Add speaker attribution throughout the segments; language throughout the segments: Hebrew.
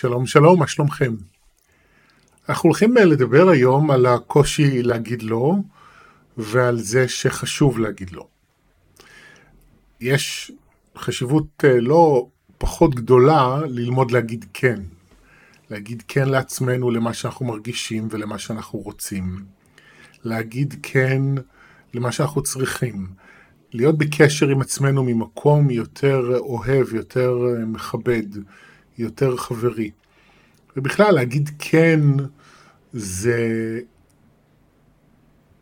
Speaker 1: שלום שלום, מה שלומכם? אנחנו הולכים לדבר היום על הקושי להגיד לא ועל זה שחשוב להגיד לא. יש חשיבות אה, לא פחות גדולה ללמוד להגיד כן. להגיד כן לעצמנו למה שאנחנו מרגישים ולמה שאנחנו רוצים. להגיד כן למה שאנחנו צריכים. להיות בקשר עם עצמנו ממקום יותר אוהב, יותר מכבד, יותר חברי. ובכלל, להגיד כן זה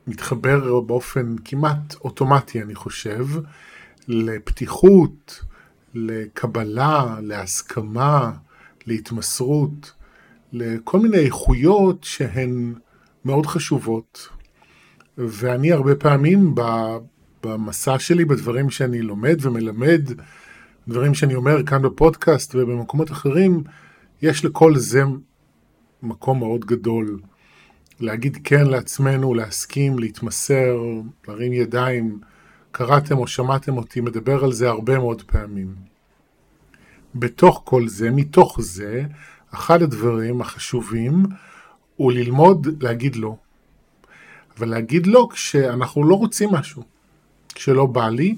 Speaker 1: מתחבר באופן כמעט אוטומטי, אני חושב, לפתיחות, לקבלה, להסכמה, להתמסרות, לכל מיני איכויות שהן מאוד חשובות. ואני הרבה פעמים במסע שלי, בדברים שאני לומד ומלמד, דברים שאני אומר כאן בפודקאסט ובמקומות אחרים, יש לכל זה מקום מאוד גדול. להגיד כן לעצמנו, להסכים, להתמסר, להרים ידיים. קראתם או שמעתם אותי מדבר על זה הרבה מאוד פעמים. בתוך כל זה, מתוך זה, אחד הדברים החשובים הוא ללמוד להגיד לא. אבל להגיד לא כשאנחנו לא רוצים משהו. כשלא בא לי,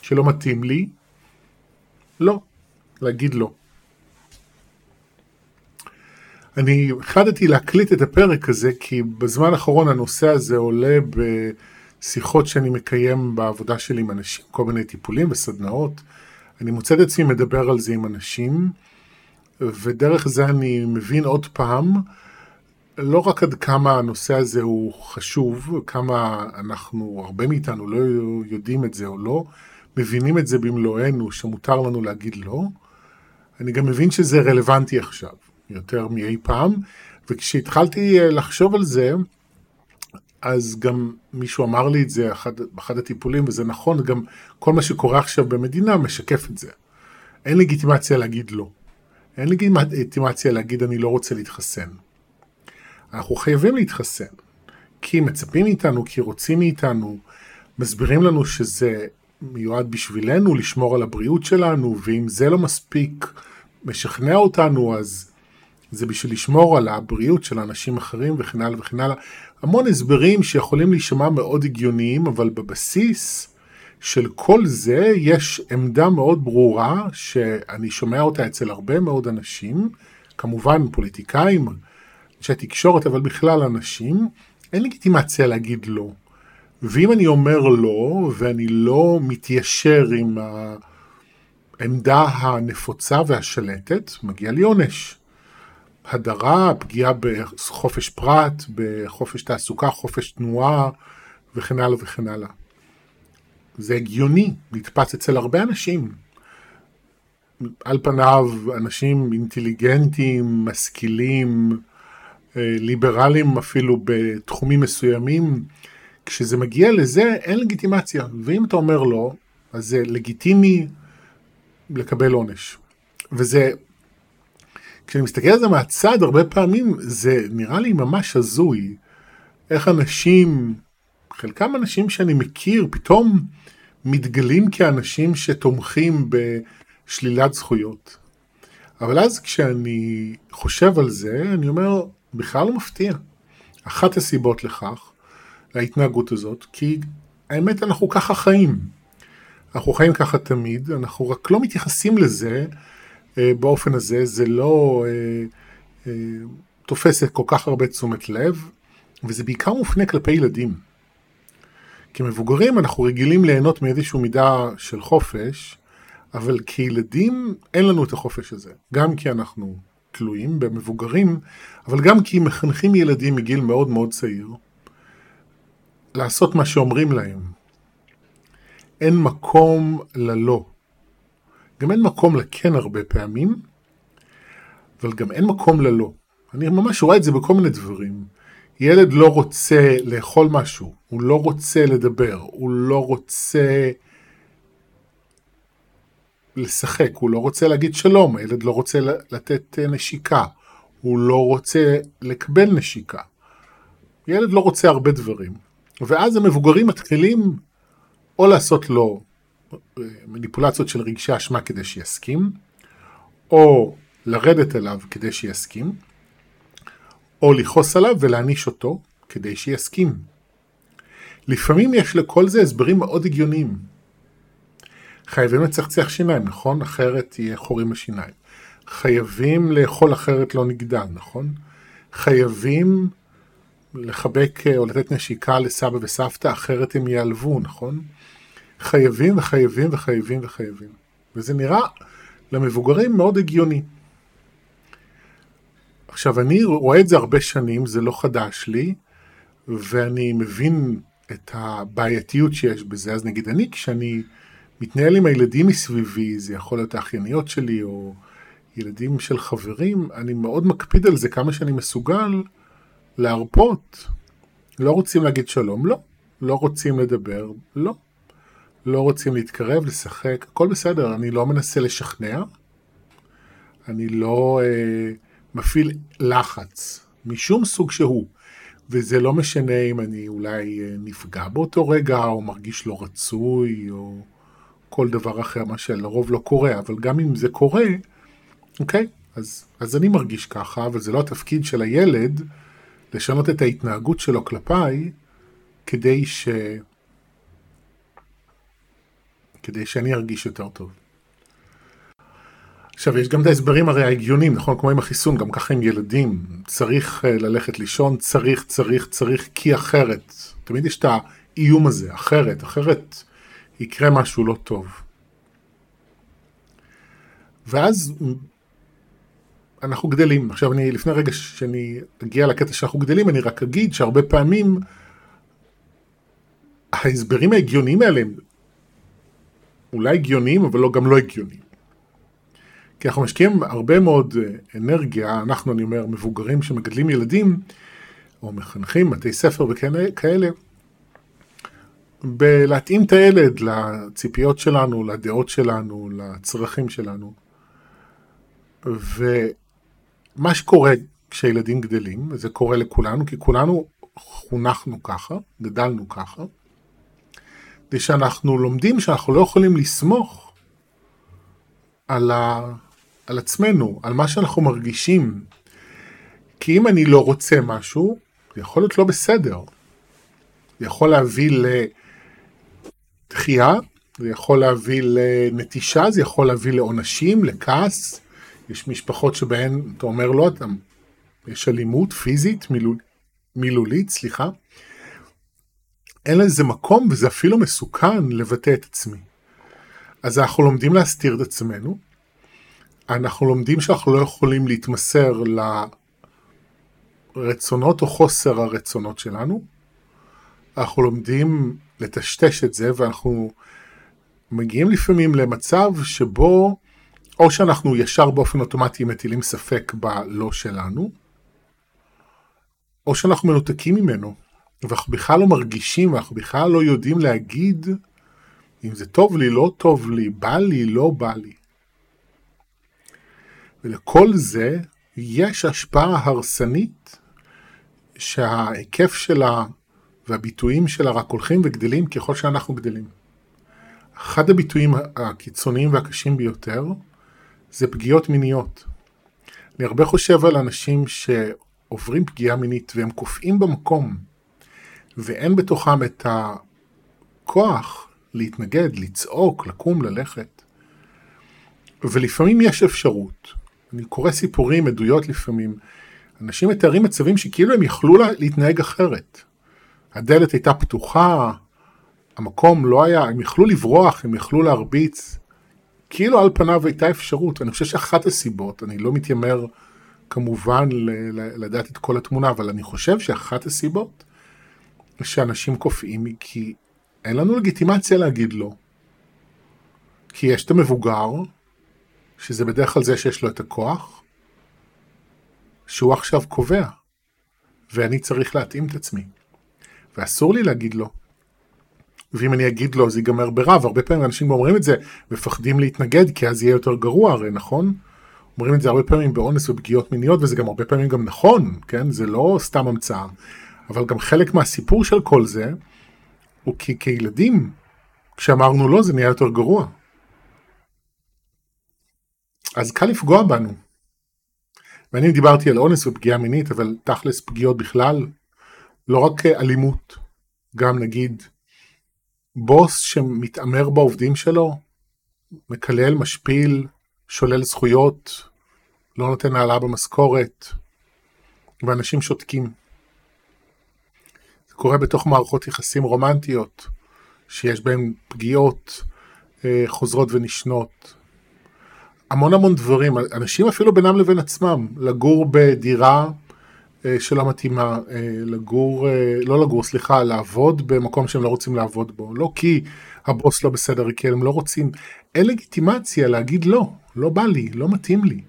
Speaker 1: כשלא מתאים לי, לא. להגיד לא. אני החלטתי להקליט את הפרק הזה כי בזמן האחרון הנושא הזה עולה בשיחות שאני מקיים בעבודה שלי עם אנשים, כל מיני טיפולים וסדנאות. אני מוצא את עצמי מדבר על זה עם אנשים, ודרך זה אני מבין עוד פעם לא רק עד כמה הנושא הזה הוא חשוב, כמה אנחנו, הרבה מאיתנו לא יודעים את זה או לא, מבינים את זה במלואנו, שמותר לנו להגיד לא, אני גם מבין שזה רלוונטי עכשיו, יותר מאי פעם, וכשהתחלתי אה, לחשוב על זה, אז גם מישהו אמר לי את זה אחד, באחד הטיפולים, וזה נכון, גם כל מה שקורה עכשיו במדינה משקף את זה. אין לגיטימציה להגיד לא. אין לגיטימציה להגיד אני לא רוצה להתחסן. אנחנו חייבים להתחסן, כי מצפים מאיתנו, כי רוצים מאיתנו, מסבירים לנו שזה מיועד בשבילנו לשמור על הבריאות שלנו, ואם זה לא מספיק משכנע אותנו, אז זה בשביל לשמור על הבריאות של אנשים אחרים וכן הלאה וכן הלאה. המון הסברים שיכולים להישמע מאוד הגיוניים, אבל בבסיס של כל זה יש עמדה מאוד ברורה, שאני שומע אותה אצל הרבה מאוד אנשים, כמובן פוליטיקאים, אנשי תקשורת, אבל בכלל אנשים, אין לגיטימציה להגיד לא. ואם אני אומר לא, ואני לא מתיישר עם העמדה הנפוצה והשלטת, מגיע לי עונש. הדרה, פגיעה בחופש פרט, בחופש תעסוקה, חופש תנועה, וכן הלאה וכן הלאה. זה הגיוני, נתפס אצל הרבה אנשים. על פניו אנשים אינטליגנטים, משכילים, אה, ליברלים אפילו בתחומים מסוימים, כשזה מגיע לזה אין לגיטימציה, ואם אתה אומר לא, אז זה לגיטימי לקבל עונש. וזה, כשאני מסתכל על זה מהצד, הרבה פעמים זה נראה לי ממש הזוי, איך אנשים, חלקם אנשים שאני מכיר, פתאום מתגלים כאנשים שתומכים בשלילת זכויות. אבל אז כשאני חושב על זה, אני אומר, בכלל לא מפתיע. אחת הסיבות לכך, להתנהגות הזאת, כי האמת אנחנו ככה חיים. אנחנו חיים ככה תמיד, אנחנו רק לא מתייחסים לזה אה, באופן הזה, זה לא אה, אה, תופס כל כך הרבה תשומת לב, וזה בעיקר מופנה כלפי ילדים. כמבוגרים אנחנו רגילים ליהנות מאיזושהי מידה של חופש, אבל כילדים אין לנו את החופש הזה. גם כי אנחנו תלויים במבוגרים, אבל גם כי מחנכים ילדים מגיל מאוד מאוד צעיר לעשות מה שאומרים להם. אין מקום ללא. גם אין מקום לכן הרבה פעמים, אבל גם אין מקום ללא. אני ממש רואה את זה בכל מיני דברים. ילד לא רוצה לאכול משהו, הוא לא רוצה לדבר, הוא לא רוצה לשחק, הוא לא רוצה להגיד שלום, הילד לא רוצה לתת אה, נשיקה, הוא לא רוצה לקבל נשיקה. ילד לא רוצה הרבה דברים. ואז המבוגרים מתחילים או לעשות לו אה, מניפולציות של רגשי אשמה כדי שיסכים, או לרדת אליו כדי שיסכים, או לכעוס עליו ולהעניש אותו כדי שיסכים. לפעמים יש לכל זה הסברים מאוד הגיוניים. חייבים לצחצח שיניים, נכון? אחרת יהיה חורים בשיניים. חייבים לאכול אחרת לא נגדל, נכון? חייבים לחבק או לתת נשיקה לסבא וסבתא, אחרת הם ייעלבו, נכון? חייבים וחייבים וחייבים וחייבים. וזה נראה למבוגרים מאוד הגיוני. עכשיו, אני רואה את זה הרבה שנים, זה לא חדש לי, ואני מבין את הבעייתיות שיש בזה. אז נגיד, אני, כשאני מתנהל עם הילדים מסביבי, זה יכול להיות האחייניות שלי, או ילדים של חברים, אני מאוד מקפיד על זה כמה שאני מסוגל להרפות. לא רוצים להגיד שלום? לא. לא רוצים לדבר? לא. לא רוצים להתקרב, לשחק, הכל בסדר, אני לא מנסה לשכנע, אני לא אה, מפעיל לחץ משום סוג שהוא, וזה לא משנה אם אני אולי אה, נפגע באותו רגע, או מרגיש לא רצוי, או כל דבר אחר, מה שלרוב לא קורה, אבל גם אם זה קורה, אוקיי, אז, אז אני מרגיש ככה, אבל זה לא התפקיד של הילד לשנות את ההתנהגות שלו כלפיי, כדי ש... כדי שאני ארגיש יותר טוב. עכשיו, יש גם את ההסברים הרי ההגיונים, נכון? כמו עם החיסון, גם ככה עם ילדים. צריך uh, ללכת לישון, צריך, צריך, צריך, כי אחרת. תמיד יש את האיום הזה, אחרת, אחרת יקרה משהו לא טוב. ואז אנחנו גדלים. עכשיו, אני, לפני רגע שאני אגיע לקטע שאנחנו גדלים, אני רק אגיד שהרבה פעמים ההסברים ההגיוניים האלה הם אולי הגיוניים, אבל לא, גם לא הגיוניים. כי אנחנו משקיעים הרבה מאוד אה, אנרגיה, אנחנו, אני אומר, מבוגרים שמגדלים ילדים, או מחנכים, בתי ספר וכאלה, בלהתאים את הילד לציפיות שלנו, לדעות שלנו, לצרכים שלנו. ומה שקורה כשילדים גדלים, וזה קורה לכולנו, כי כולנו חונכנו ככה, גדלנו ככה, זה שאנחנו לומדים שאנחנו לא יכולים לסמוך על, ה... על עצמנו, על מה שאנחנו מרגישים. כי אם אני לא רוצה משהו, זה יכול להיות לא בסדר. זה יכול להביא לדחייה, זה יכול להביא לנטישה, זה יכול להביא לעונשים, לכעס. יש משפחות שבהן אתה אומר לא, אתה, יש אלימות פיזית, מילול, מילולית, סליחה. אין לזה מקום וזה אפילו מסוכן לבטא את עצמי. אז אנחנו לומדים להסתיר את עצמנו, אנחנו לומדים שאנחנו לא יכולים להתמסר לרצונות או חוסר הרצונות שלנו, אנחנו לומדים לטשטש את זה ואנחנו מגיעים לפעמים למצב שבו או שאנחנו ישר באופן אוטומטי מטילים ספק בלא שלנו, או שאנחנו מנותקים ממנו. ואנחנו בכלל לא מרגישים, ואנחנו בכלל לא יודעים להגיד אם זה טוב לי, לא טוב לי, בא לי, לא בא לי. ולכל זה יש השפעה הרסנית שההיקף שלה והביטויים שלה רק הולכים וגדלים ככל שאנחנו גדלים. אחד הביטויים הקיצוניים והקשים ביותר זה פגיעות מיניות. אני הרבה חושב על אנשים שעוברים פגיעה מינית והם קופאים במקום ואין בתוכם את הכוח להתנגד, לצעוק, לקום, ללכת. ולפעמים יש אפשרות. אני קורא סיפורים, עדויות לפעמים. אנשים מתארים מצבים שכאילו הם יכלו להתנהג אחרת. הדלת הייתה פתוחה, המקום לא היה, הם יכלו לברוח, הם יכלו להרביץ. כאילו על פניו הייתה אפשרות. אני חושב שאחת הסיבות, אני לא מתיימר כמובן לדעת את כל התמונה, אבל אני חושב שאחת הסיבות שאנשים קופאים כי אין לנו לגיטימציה להגיד לא. כי יש את המבוגר, שזה בדרך כלל זה שיש לו את הכוח, שהוא עכשיו קובע, ואני צריך להתאים את עצמי. ואסור לי להגיד לא. ואם אני אגיד לא זה ייגמר ברע, והרבה פעמים אנשים אומרים את זה, מפחדים להתנגד כי אז יהיה יותר גרוע הרי, נכון? אומרים את זה הרבה פעמים באונס ופגיעות מיניות, וזה גם הרבה פעמים גם נכון, כן? זה לא סתם המצאה. אבל גם חלק מהסיפור של כל זה, הוא כי כילדים, כשאמרנו לא, זה נהיה יותר גרוע. אז קל לפגוע בנו. ואני דיברתי על אונס ופגיעה מינית, אבל תכלס פגיעות בכלל, לא רק אלימות, גם נגיד בוס שמתעמר בעובדים שלו, מקלל, משפיל, שולל זכויות, לא נותן העלאה במשכורת, ואנשים שותקים. זה קורה בתוך מערכות יחסים רומנטיות, שיש בהן פגיעות אה, חוזרות ונשנות. המון המון דברים, אנשים אפילו בינם לבין עצמם, לגור בדירה שלא מתאימה, אה, לגור, אה, לא לגור, סליחה, לעבוד במקום שהם לא רוצים לעבוד בו. לא כי הבוס לא בסדר, כי הם לא רוצים. אין לגיטימציה להגיד לא, לא בא לי, לא מתאים לי.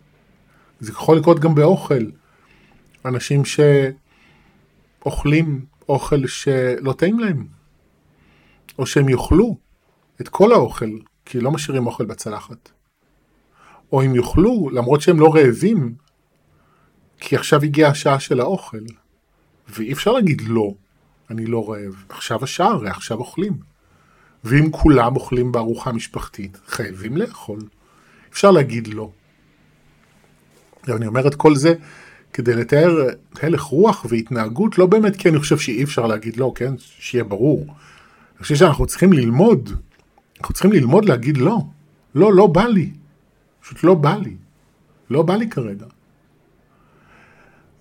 Speaker 1: זה יכול לקרות גם באוכל. אנשים שאוכלים אוכל שלא טעים להם, או שהם יאכלו את כל האוכל, כי לא משאירים אוכל בצלחת. או אם יאכלו, למרות שהם לא רעבים, כי עכשיו הגיעה השעה של האוכל, ואי אפשר להגיד לא, אני לא רעב. עכשיו השעה, הרי עכשיו אוכלים. ואם כולם אוכלים בארוחה משפחתית, חייבים לאכול. אפשר להגיד לא. אני אומר את כל זה כדי לתאר הלך רוח והתנהגות, לא באמת כי אני חושב שאי אפשר להגיד לא, כן? שיהיה ברור. אני חושב שאנחנו צריכים ללמוד, אנחנו צריכים ללמוד להגיד לא. לא, לא בא לי. פשוט לא בא לי. לא בא לי כרגע.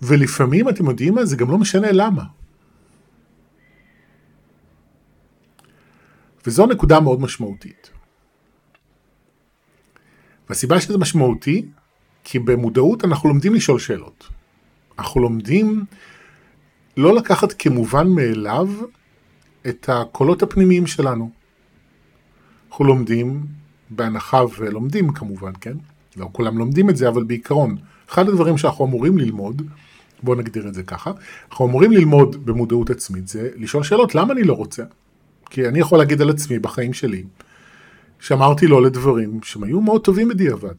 Speaker 1: ולפעמים, אתם יודעים מה? זה גם לא משנה למה. וזו נקודה מאוד משמעותית. והסיבה שזה משמעותי, כי במודעות אנחנו לומדים לשאול שאלות. אנחנו לומדים לא לקחת כמובן מאליו את הקולות הפנימיים שלנו. אנחנו לומדים, בהנחה ולומדים כמובן, כן? לא כולם לומדים את זה, אבל בעיקרון, אחד הדברים שאנחנו אמורים ללמוד, בואו נגדיר את זה ככה, אנחנו אמורים ללמוד במודעות עצמית, זה לשאול שאלות, למה אני לא רוצה? כי אני יכול להגיד על עצמי בחיים שלי, שאמרתי לא לדברים שהם היו מאוד טובים בדיעבד.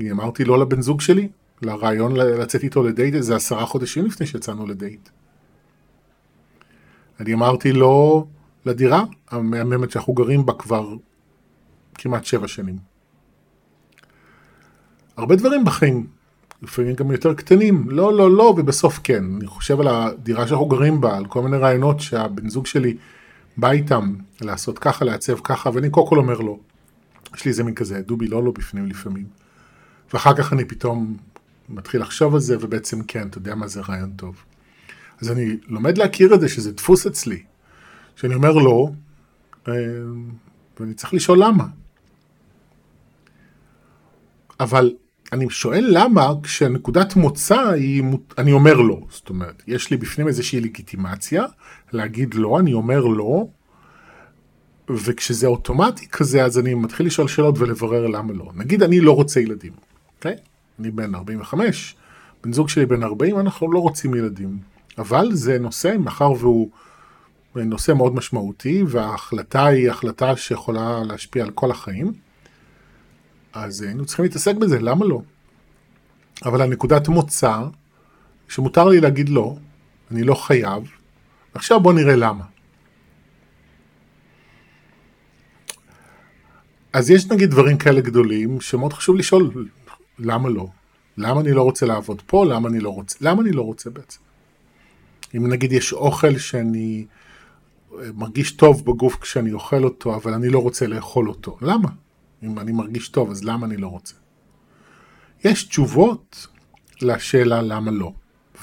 Speaker 1: אני אמרתי לא לבן זוג שלי, לרעיון לצאת איתו לדייט איזה עשרה חודשים לפני שיצאנו לדייט. אני אמרתי לא לדירה המהממת שאנחנו גרים בה כבר כמעט שבע שנים. הרבה דברים בחיים, לפעמים גם יותר קטנים, לא, לא, לא, ובסוף כן. אני חושב על הדירה שאנחנו גרים בה, על כל מיני רעיונות שהבן זוג שלי בא איתם לעשות ככה, לעצב ככה, ואני קודם כל אומר לו, יש לי איזה מין כזה דובי לא לא בפנים לפעמים. ואחר כך אני פתאום מתחיל לחשוב על זה, ובעצם כן, אתה יודע מה זה רעיון טוב. אז אני לומד להכיר את זה, שזה דפוס אצלי. שאני אומר לא, ואני צריך לשאול למה. אבל אני שואל למה כשנקודת מוצא היא, אני אומר לא. זאת אומרת, יש לי בפנים איזושהי לגיטימציה להגיד לא, אני אומר לא, וכשזה אוטומטי כזה, אז אני מתחיל לשאול שאלות ולברר למה לא. נגיד אני לא רוצה ילדים, אוקיי? אני בן 45, בן זוג שלי בן 40, אנחנו לא רוצים ילדים. אבל זה נושא, מאחר והוא נושא מאוד משמעותי, וההחלטה היא החלטה שיכולה להשפיע על כל החיים, אז היינו צריכים להתעסק בזה, למה לא? אבל הנקודת מוצא, שמותר לי להגיד לא, אני לא חייב, עכשיו בוא נראה למה. אז יש נגיד דברים כאלה גדולים שמאוד חשוב לשאול למה לא? למה אני לא רוצה לעבוד פה? למה אני לא רוצה? למה אני לא רוצה בעצם? אם נגיד יש אוכל שאני אה, מרגיש טוב בגוף כשאני אוכל אותו, אבל אני לא רוצה לאכול אותו, למה? אם אני מרגיש טוב, אז למה אני לא רוצה? יש תשובות לשאלה למה לא.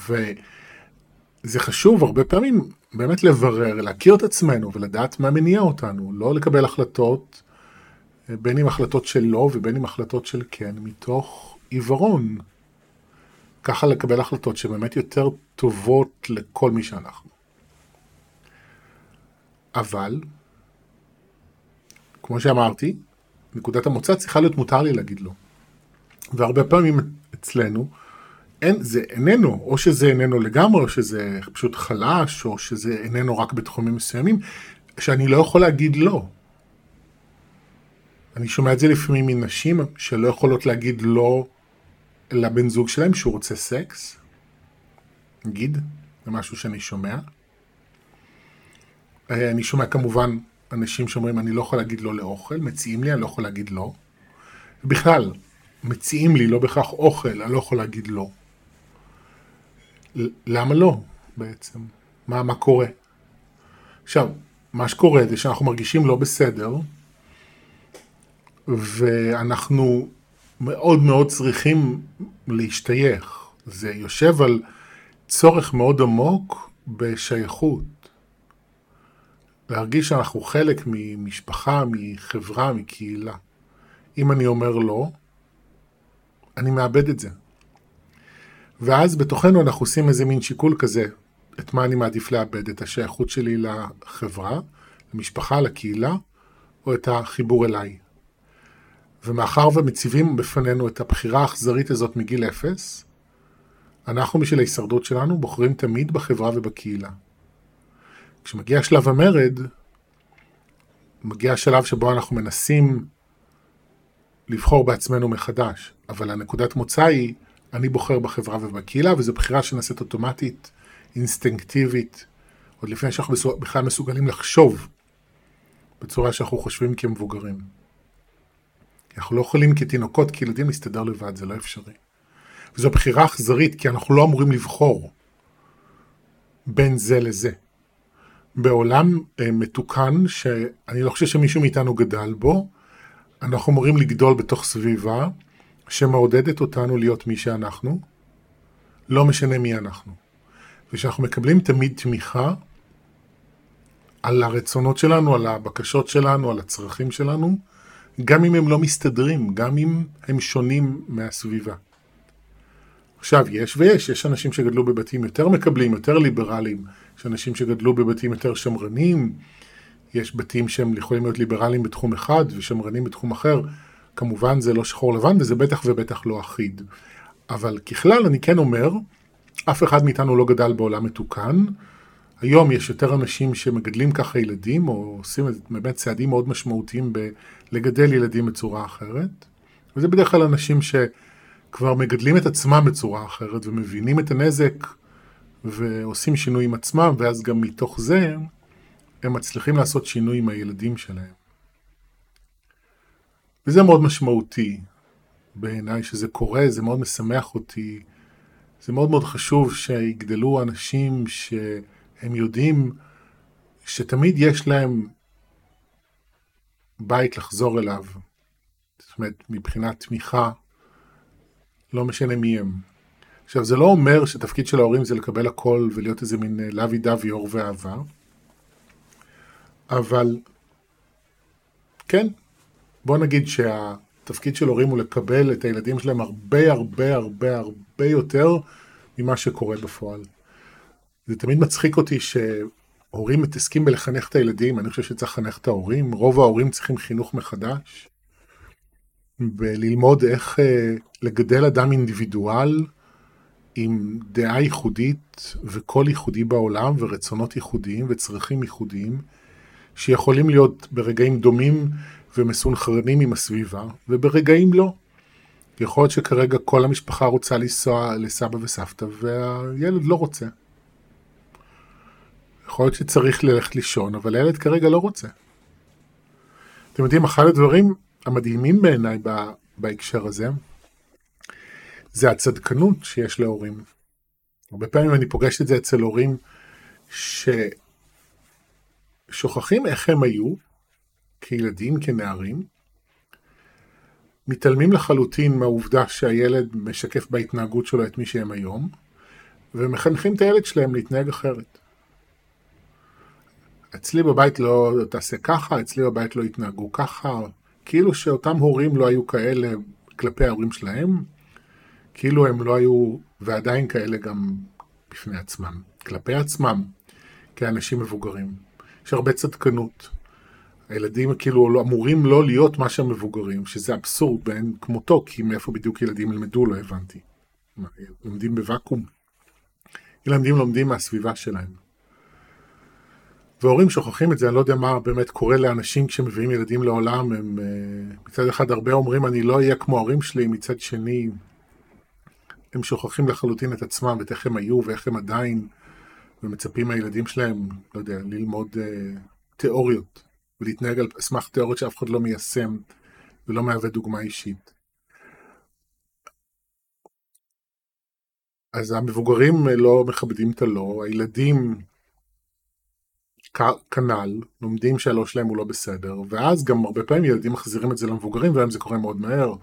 Speaker 1: וזה חשוב הרבה פעמים באמת לברר, להכיר את עצמנו ולדעת מה מניע אותנו, לא לקבל החלטות, בין אם החלטות של לא ובין אם החלטות של כן, מתוך עיוורון. ככה לקבל החלטות שבאמת יותר טובות לכל מי שאנחנו. אבל, כמו שאמרתי, נקודת המוצא צריכה להיות מותר לי להגיד לא. והרבה פעמים אצלנו, אין, זה איננו, או שזה איננו לגמרי, או שזה פשוט חלש, או שזה איננו רק בתחומים מסוימים, שאני לא יכול להגיד לא. אני שומע את זה לפעמים מנשים שלא יכולות להגיד לא לבן זוג שלהם שהוא רוצה סקס. נגיד, זה משהו שאני שומע. אה, אני שומע כמובן אנשים שאומרים אני לא יכול להגיד לא לאוכל, מציעים לי, אני לא יכול להגיד לא. בכלל, מציעים לי לא בהכרח אוכל, אני לא יכול להגיד לא. למה לא בעצם? מה, מה קורה? עכשיו, מה שקורה זה שאנחנו מרגישים לא בסדר, ואנחנו מאוד מאוד צריכים להשתייך. זה יושב על צורך מאוד עמוק בשייכות. להרגיש שאנחנו חלק ממשפחה, מחברה, מקהילה. אם אני אומר לא, אני מאבד את זה. ואז בתוכנו אנחנו עושים איזה מין שיקול כזה, את מה אני מעדיף לאבד, את השייכות שלי לחברה, למשפחה, לקהילה, או את החיבור אליי. ומאחר ומציבים בפנינו את הבחירה האכזרית הזאת מגיל אפס, אנחנו בשביל ההישרדות שלנו בוחרים תמיד בחברה ובקהילה. כשמגיע שלב המרד, מגיע השלב שבו אנחנו מנסים לבחור בעצמנו מחדש, אבל הנקודת מוצא היא, אני בוחר בחברה ובקהילה, וזו בחירה שנעשית אוטומטית, אינסטינקטיבית, עוד לפני שאנחנו בכלל מסוגלים לחשוב בצורה שאנחנו חושבים כמבוגרים. אנחנו לא יכולים כתינוקות, כילדים להסתדר לבד, זה לא אפשרי. וזו בחירה אכזרית, כי אנחנו לא אמורים לבחור בין זה לזה. בעולם אה, מתוקן, שאני לא חושב שמישהו מאיתנו גדל בו, אנחנו אמורים לגדול בתוך סביבה שמעודדת אותנו להיות מי שאנחנו, לא משנה מי אנחנו. ושאנחנו מקבלים תמיד תמיכה על הרצונות שלנו, על הבקשות שלנו, על הצרכים שלנו, גם אם הם לא מסתדרים, גם אם הם שונים מהסביבה. עכשיו, יש ויש, יש אנשים שגדלו בבתים יותר מקבלים, יותר ליברליים, יש אנשים שגדלו בבתים יותר שמרנים, יש בתים שהם יכולים להיות ליברליים בתחום אחד ושמרנים בתחום אחר. כמובן זה לא שחור לבן וזה בטח ובטח לא אחיד. אבל ככלל אני כן אומר, אף אחד מאיתנו לא גדל בעולם מתוקן. היום יש יותר אנשים שמגדלים ככה ילדים, או עושים באמת צעדים מאוד משמעותיים בלגדל ילדים בצורה אחרת. וזה בדרך כלל אנשים שכבר מגדלים את עצמם בצורה אחרת ומבינים את הנזק ועושים שינוי עם עצמם, ואז גם מתוך זה הם מצליחים לעשות שינוי עם הילדים שלהם. וזה מאוד משמעותי בעיניי שזה קורה, זה מאוד משמח אותי. זה מאוד מאוד חשוב שיגדלו אנשים שהם יודעים שתמיד יש להם בית לחזור אליו. זאת אומרת, מבחינת תמיכה, לא משנה מי הם. עכשיו, זה לא אומר שתפקיד של ההורים זה לקבל הכל ולהיות איזה מין לוי דווי אור ואהבה. אבל כן, בוא נגיד שהתפקיד של הורים הוא לקבל את הילדים שלהם הרבה הרבה הרבה הרבה יותר ממה שקורה בפועל. זה תמיד מצחיק אותי שהורים מתעסקים בלחנך את הילדים, אני חושב שצריך לחנך את ההורים, רוב ההורים צריכים חינוך מחדש, וללמוד איך אה, לגדל אדם אינדיבידואל עם דעה ייחודית וקול ייחודי בעולם ורצונות ייחודיים וצרכים ייחודיים. שיכולים להיות ברגעים דומים ומסונכרנים עם הסביבה, וברגעים לא. יכול להיות שכרגע כל המשפחה רוצה לנסוע לסבא וסבתא, והילד לא רוצה. יכול להיות שצריך ללכת לישון, אבל הילד כרגע לא רוצה. אתם יודעים, אחד הדברים המדהימים בעיניי בהקשר הזה, זה הצדקנות שיש להורים. הרבה פעמים אני פוגש את זה אצל הורים ש... שוכחים איך הם היו, כילדים, כנערים, מתעלמים לחלוטין מהעובדה שהילד משקף בהתנהגות שלו את מי שהם היום, ומחנכים את הילד שלהם להתנהג אחרת. אצלי בבית לא תעשה ככה, אצלי בבית לא יתנהגו ככה, כאילו שאותם הורים לא היו כאלה כלפי ההורים שלהם, כאילו הם לא היו ועדיין כאלה גם בפני עצמם, כלפי עצמם, כאנשים מבוגרים. יש הרבה צדקנות. הילדים כאילו לא, אמורים לא להיות מה שהם מבוגרים, שזה אבסורד ואין כמותו, כי מאיפה בדיוק ילדים ילמדו לא הבנתי. לומדים בוואקום. ילדים לומדים מהסביבה שלהם. והורים שוכחים את זה, אני לא יודע מה באמת קורה לאנשים כשמביאים ילדים לעולם, הם אה, מצד אחד הרבה אומרים אני לא אהיה כמו ההורים שלי, מצד שני הם שוכחים לחלוטין את עצמם ואת איך הם היו ואיך הם עדיין ומצפים מהילדים שלהם, לא יודע, ללמוד uh, תיאוריות ולהתנהג על סמך תיאוריות שאף אחד לא מיישם ולא מהווה דוגמה אישית. אז המבוגרים לא מכבדים את הלא, הילדים כנ"ל, לומדים שהלא שלהם הוא לא בסדר, ואז גם הרבה פעמים ילדים מחזירים את זה למבוגרים, והיום זה קורה מאוד מהר.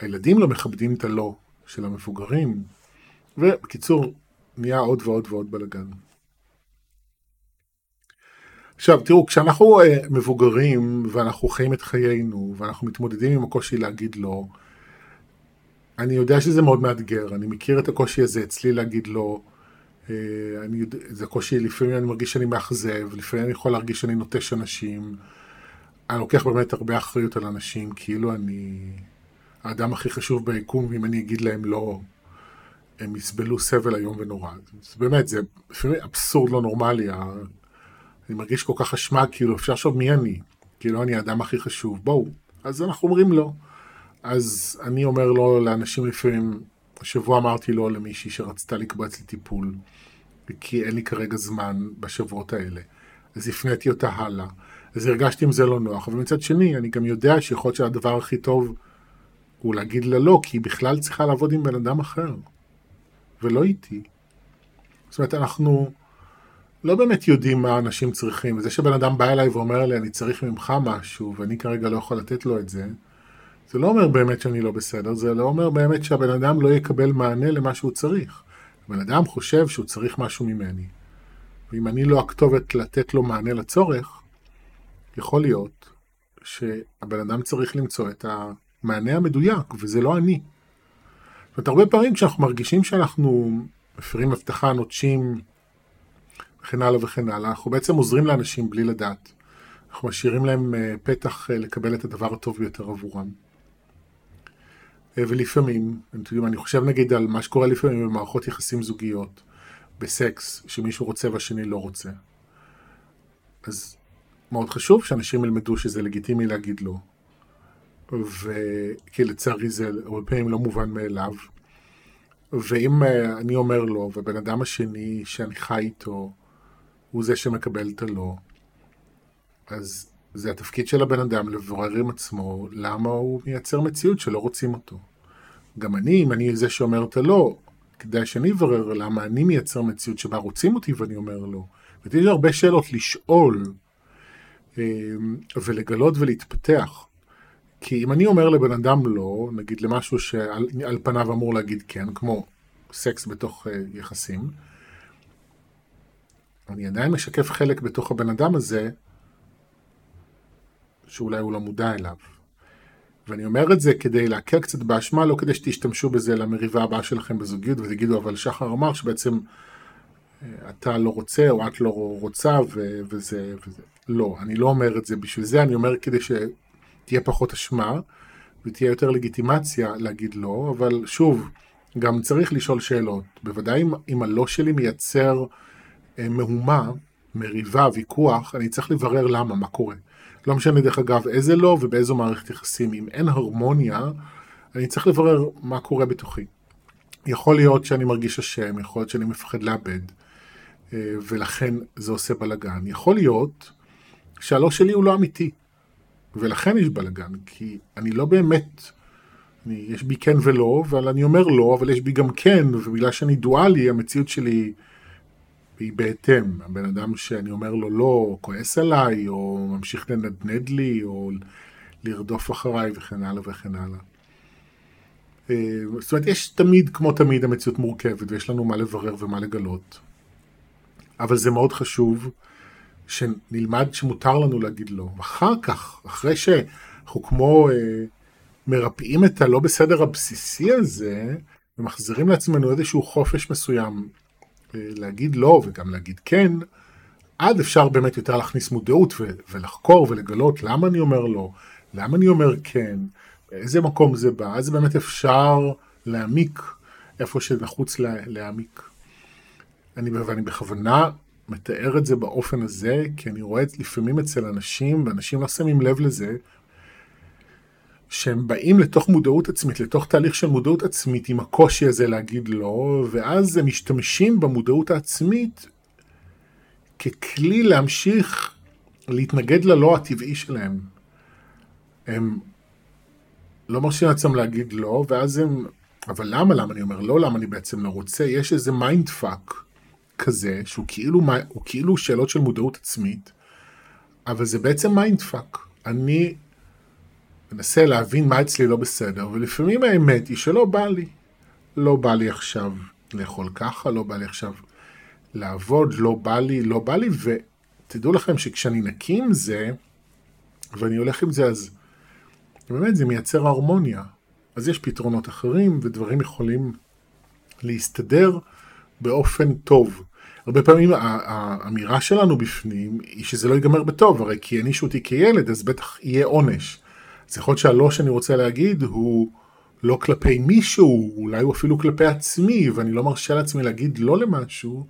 Speaker 1: הילדים לא מכבדים את הלא של המבוגרים, ובקיצור, נהיה עוד ועוד ועוד בלאגן. עכשיו תראו, כשאנחנו uh, מבוגרים ואנחנו חיים את חיינו ואנחנו מתמודדים עם הקושי להגיד לא, אני יודע שזה מאוד מאתגר, אני מכיר את הקושי הזה אצלי להגיד לא, uh, אני, זה קושי, לפעמים אני מרגיש שאני מאכזב, לפעמים אני יכול להרגיש שאני נוטש אנשים, אני לוקח באמת הרבה אחריות על אנשים, כאילו אני האדם הכי חשוב ביקום, ואם אני אגיד להם לא, הם יסבלו סבל איום ונורא. באמת, זה אבסורד לא נורמלי, אני מרגיש כל כך אשמה, כאילו אפשר לחשוב מי אני, כאילו אני האדם הכי חשוב, בואו. אז אנחנו אומרים לא. אז אני אומר לא לאנשים לפעמים, השבוע אמרתי לא למישהי שרצתה לקבוע אצלי טיפול, כי אין לי כרגע זמן בשבועות האלה. אז הפניתי אותה הלאה. אז הרגשתי עם זה לא נוח, אבל מצד שני, אני גם יודע שיכול להיות שהדבר הכי טוב הוא להגיד לה לא, כי היא בכלל צריכה לעבוד עם בן אדם אחר, ולא איתי. זאת אומרת, אנחנו לא באמת יודעים מה אנשים צריכים, וזה שבן אדם בא אליי ואומר לי, אני צריך ממך משהו, ואני כרגע לא יכול לתת לו את זה, זה לא אומר באמת שאני לא בסדר, זה לא אומר באמת שהבן אדם לא יקבל מענה למה שהוא צריך. הבן אדם חושב שהוא צריך משהו ממני. ואם אני לא הכתובת לתת לו מענה לצורך, יכול להיות שהבן אדם צריך למצוא את המענה המדויק, וזה לא אני. זאת אומרת, הרבה פעמים כשאנחנו מרגישים שאנחנו מפרים הבטחה, נוטשים, וכן הלאה וכן הלאה, אנחנו בעצם עוזרים לאנשים בלי לדעת. אנחנו משאירים להם אה, פתח אה, לקבל את הדבר הטוב ביותר עבורם. אה, ולפעמים, אני חושב נגיד על מה שקורה לפעמים במערכות יחסים זוגיות, בסקס, שמישהו רוצה והשני לא רוצה. אז מאוד חשוב שאנשים ילמדו שזה לגיטימי להגיד לא. וכי לצערי זה הרבה פעמים לא מובן מאליו. ואם אני אומר לא, והבן אדם השני שאני חי איתו, הוא זה שמקבל את הלא. אז זה התפקיד של הבן אדם לברר עם עצמו למה הוא מייצר מציאות שלא רוצים אותו. גם אני, אם אני זה שאומר את הלא, כדאי שאני אברר למה אני מייצר מציאות שבה רוצים אותי ואני אומר לא. ויש הרבה שאלות לשאול אמ, ולגלות ולהתפתח. כי אם אני אומר לבן אדם לא, נגיד למשהו שעל פניו אמור להגיד כן, כמו סקס בתוך אה, יחסים, אני עדיין משקף חלק בתוך הבן אדם הזה, שאולי הוא לא מודע אליו. ואני אומר את זה כדי להקל קצת באשמה, לא כדי שתשתמשו בזה למריבה הבאה שלכם בזוגיות ותגידו, אבל שחר אמר שבעצם אה, אתה לא רוצה או את לא רוצה ו- וזה, וזה. לא, אני לא אומר את זה בשביל זה, אני אומר כדי שתהיה פחות אשמה ותהיה יותר לגיטימציה להגיד לא, אבל שוב, גם צריך לשאול שאלות. בוודאי אם, אם הלא שלי מייצר אה, מהומה, מריבה, ויכוח, אני צריך לברר למה, מה קורה. לא משנה דרך אגב איזה לא ובאיזו מערכת יחסים. אם אין הרמוניה, אני צריך לברר מה קורה בתוכי. יכול להיות שאני מרגיש אשם, יכול להיות שאני מפחד לאבד, אה, ולכן זה עושה בלאגן. יכול להיות שהלא שלי הוא לא אמיתי, ולכן יש בלאגן, כי אני לא באמת, אני, יש בי כן ולא, אבל אני אומר לא, אבל יש בי גם כן, ובגלל שאני דואלי, המציאות שלי והיא בהתאם. הבן אדם שאני אומר לו לא, כועס עליי, או ממשיך לנדנד לי, או לרדוף אחריי, וכן הלאה וכן הלאה. אה, זאת אומרת, יש תמיד, כמו תמיד, המציאות מורכבת, ויש לנו מה לברר ומה לגלות. אבל זה מאוד חשוב שנלמד שמותר לנו להגיד לא. ואחר כך, אחרי שאנחנו כמו אה, מרפאים את הלא בסדר הבסיסי הזה, ומחזירים לעצמנו איזשהו חופש מסוים להגיד לא וגם להגיד כן, עד אפשר באמת יותר להכניס מודעות ו- ולחקור ולגלות למה אני אומר לא, למה אני אומר כן, באיזה מקום זה בא, אז באמת אפשר להעמיק איפה שנחוץ לה, להעמיק. אני, ואני בכוונה מתאר את זה באופן הזה, כי אני רואה לפעמים אצל אנשים, ואנשים לא שמים לב לזה, שהם באים לתוך מודעות עצמית, לתוך תהליך של מודעות עצמית עם הקושי הזה להגיד לא, ואז הם משתמשים במודעות העצמית ככלי להמשיך להתנגד ללא הטבעי שלהם. הם לא מרשים לעצמם להגיד לא, ואז הם אבל למה? למה אני אומר לא? למה אני בעצם לא רוצה? יש איזה mind fuck כזה, שהוא כאילו, כאילו שאלות של מודעות עצמית, אבל זה בעצם mind fuck. אני מנסה להבין מה אצלי לא בסדר, ולפעמים האמת היא שלא בא לי. לא בא לי עכשיו לאכול ככה, לא בא לי עכשיו לעבוד, לא בא לי, לא בא לי, ותדעו לכם שכשאני נקי עם זה, ואני הולך עם זה, אז באמת זה מייצר הרמוניה. אז יש פתרונות אחרים, ודברים יכולים להסתדר באופן טוב. הרבה פעמים האמירה שלנו בפנים היא שזה לא ייגמר בטוב, הרי כי הענישו אותי כילד, אז בטח יהיה עונש. אז יכול להיות שהלא שאני רוצה להגיד הוא לא כלפי מישהו, אולי הוא אפילו כלפי עצמי, ואני לא מרשה לעצמי להגיד לא למשהו,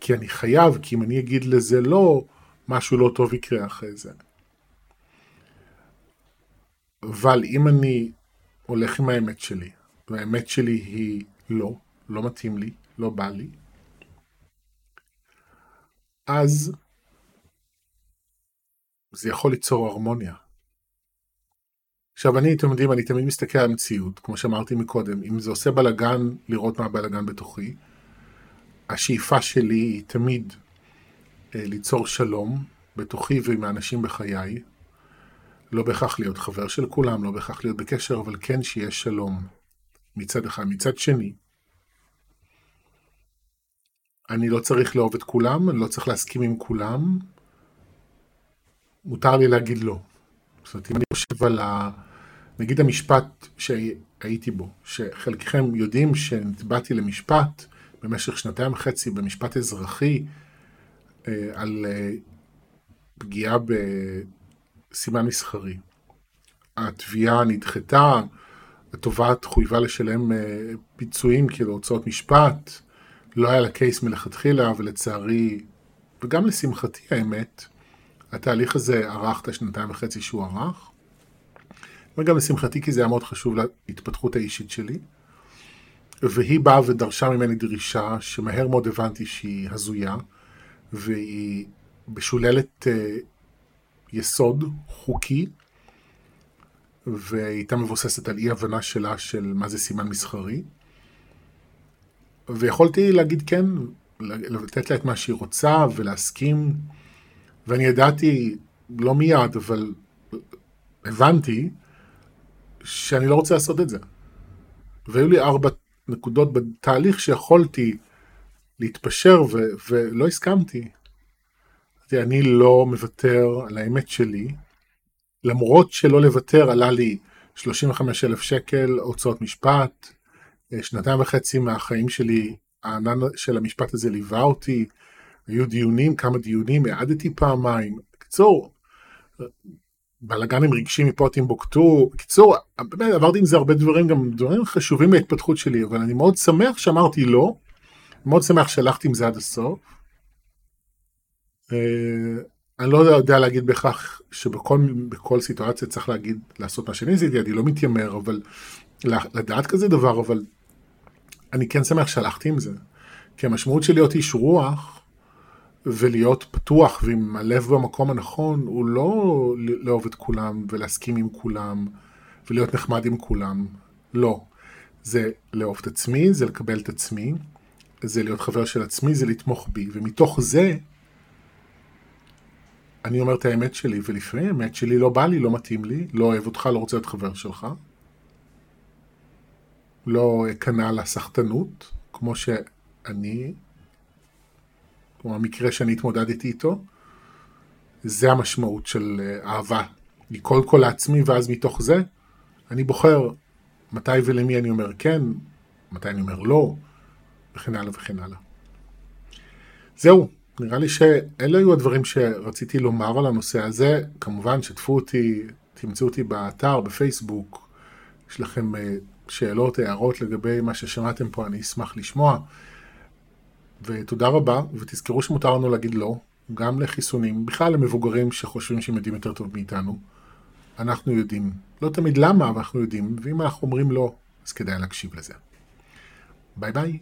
Speaker 1: כי אני חייב, כי אם אני אגיד לזה לא, משהו לא טוב יקרה אחרי זה. אבל אם אני הולך עם האמת שלי, והאמת שלי היא לא, לא מתאים לי, לא בא לי, אז זה יכול ליצור הרמוניה. עכשיו אני, אתם יודעים, אני תמיד מסתכל על המציאות, כמו שאמרתי מקודם, אם זה עושה בלאגן, לראות מה הבלאגן בתוכי. השאיפה שלי היא תמיד אה, ליצור שלום בתוכי ועם האנשים בחיי. לא בהכרח להיות חבר של כולם, לא בהכרח להיות בקשר, אבל כן שיהיה שלום מצד אחד. מצד שני, אני לא צריך לאהוב את כולם, אני לא צריך להסכים עם כולם, מותר לי להגיד לא. זאת אומרת, אם אני חושב על ה... נגיד המשפט שהייתי בו, שחלקכם יודעים שנתבעתי למשפט במשך שנתיים וחצי במשפט אזרחי אה, על אה, פגיעה בסימן מסחרי. התביעה נדחתה, התובעת חויבה לשלם אה, פיצויים כאילו הוצאות משפט, לא היה לה קייס מלכתחילה, ולצערי, וגם לשמחתי האמת, התהליך הזה ארך את השנתיים וחצי שהוא ארך. וגם לשמחתי כי זה היה מאוד חשוב להתפתחות האישית שלי. והיא באה ודרשה ממני דרישה שמהר מאוד הבנתי שהיא הזויה, והיא משוללת uh, יסוד חוקי, והייתה מבוססת על אי הבנה שלה של מה זה סימן מסחרי. ויכולתי להגיד כן, לתת לה את מה שהיא רוצה ולהסכים, ואני ידעתי, לא מיד, אבל הבנתי שאני לא רוצה לעשות את זה. והיו לי ארבע נקודות בתהליך שיכולתי להתפשר ו- ולא הסכמתי. אני לא מוותר על האמת שלי, למרות שלא לוותר עלה לי 35 אלף שקל הוצאות משפט, שנתיים וחצי מהחיים שלי, הענן של המשפט הזה ליווה אותי, היו דיונים, כמה דיונים, העדתי פעמיים. בקיצור, בלאגנים רגשיים מפה טימבוקטו. בקיצור, באמת עברתי עם זה הרבה דברים, גם דברים חשובים להתפתחות שלי, אבל אני מאוד שמח שאמרתי לא, מאוד שמח שהלכתי עם זה עד הסוף. אה, אני לא יודע להגיד בהכרח שבכל סיטואציה צריך להגיד, לעשות מה שאני עשיתי, אני לא מתיימר, אבל לדעת כזה דבר, אבל אני כן שמח שהלכתי עם זה. כי המשמעות של להיות איש רוח, ולהיות פתוח ועם הלב במקום הנכון, הוא לא לאהוב את כולם ולהסכים עם כולם ולהיות נחמד עם כולם. לא. זה לאהוב את עצמי, זה לקבל את עצמי, זה להיות חבר של עצמי, זה לתמוך בי. ומתוך זה, אני אומר את האמת שלי, ולפעמים האמת שלי לא בא לי, לא מתאים לי, לא אוהב אותך, לא רוצה להיות חבר שלך. לא אכנע לסחטנות, כמו שאני או המקרה שאני התמודדתי איתו, זה המשמעות של אה, אהבה. היא קודם כל לעצמי, ואז מתוך זה אני בוחר מתי ולמי אני אומר כן, מתי אני אומר לא, וכן הלאה וכן הלאה. זהו, נראה לי שאלה היו הדברים שרציתי לומר על הנושא הזה. כמובן, שתפו אותי, תמצאו אותי באתר, בפייסבוק, יש לכם אה, שאלות, הערות לגבי מה ששמעתם פה, אני אשמח לשמוע. ותודה רבה, ותזכרו שמותר לנו להגיד לא, גם לחיסונים, בכלל למבוגרים שחושבים שהם יודעים יותר טוב מאיתנו. אנחנו יודעים, לא תמיד למה, אבל אנחנו יודעים, ואם אנחנו אומרים לא, אז כדאי להקשיב לזה. ביי ביי.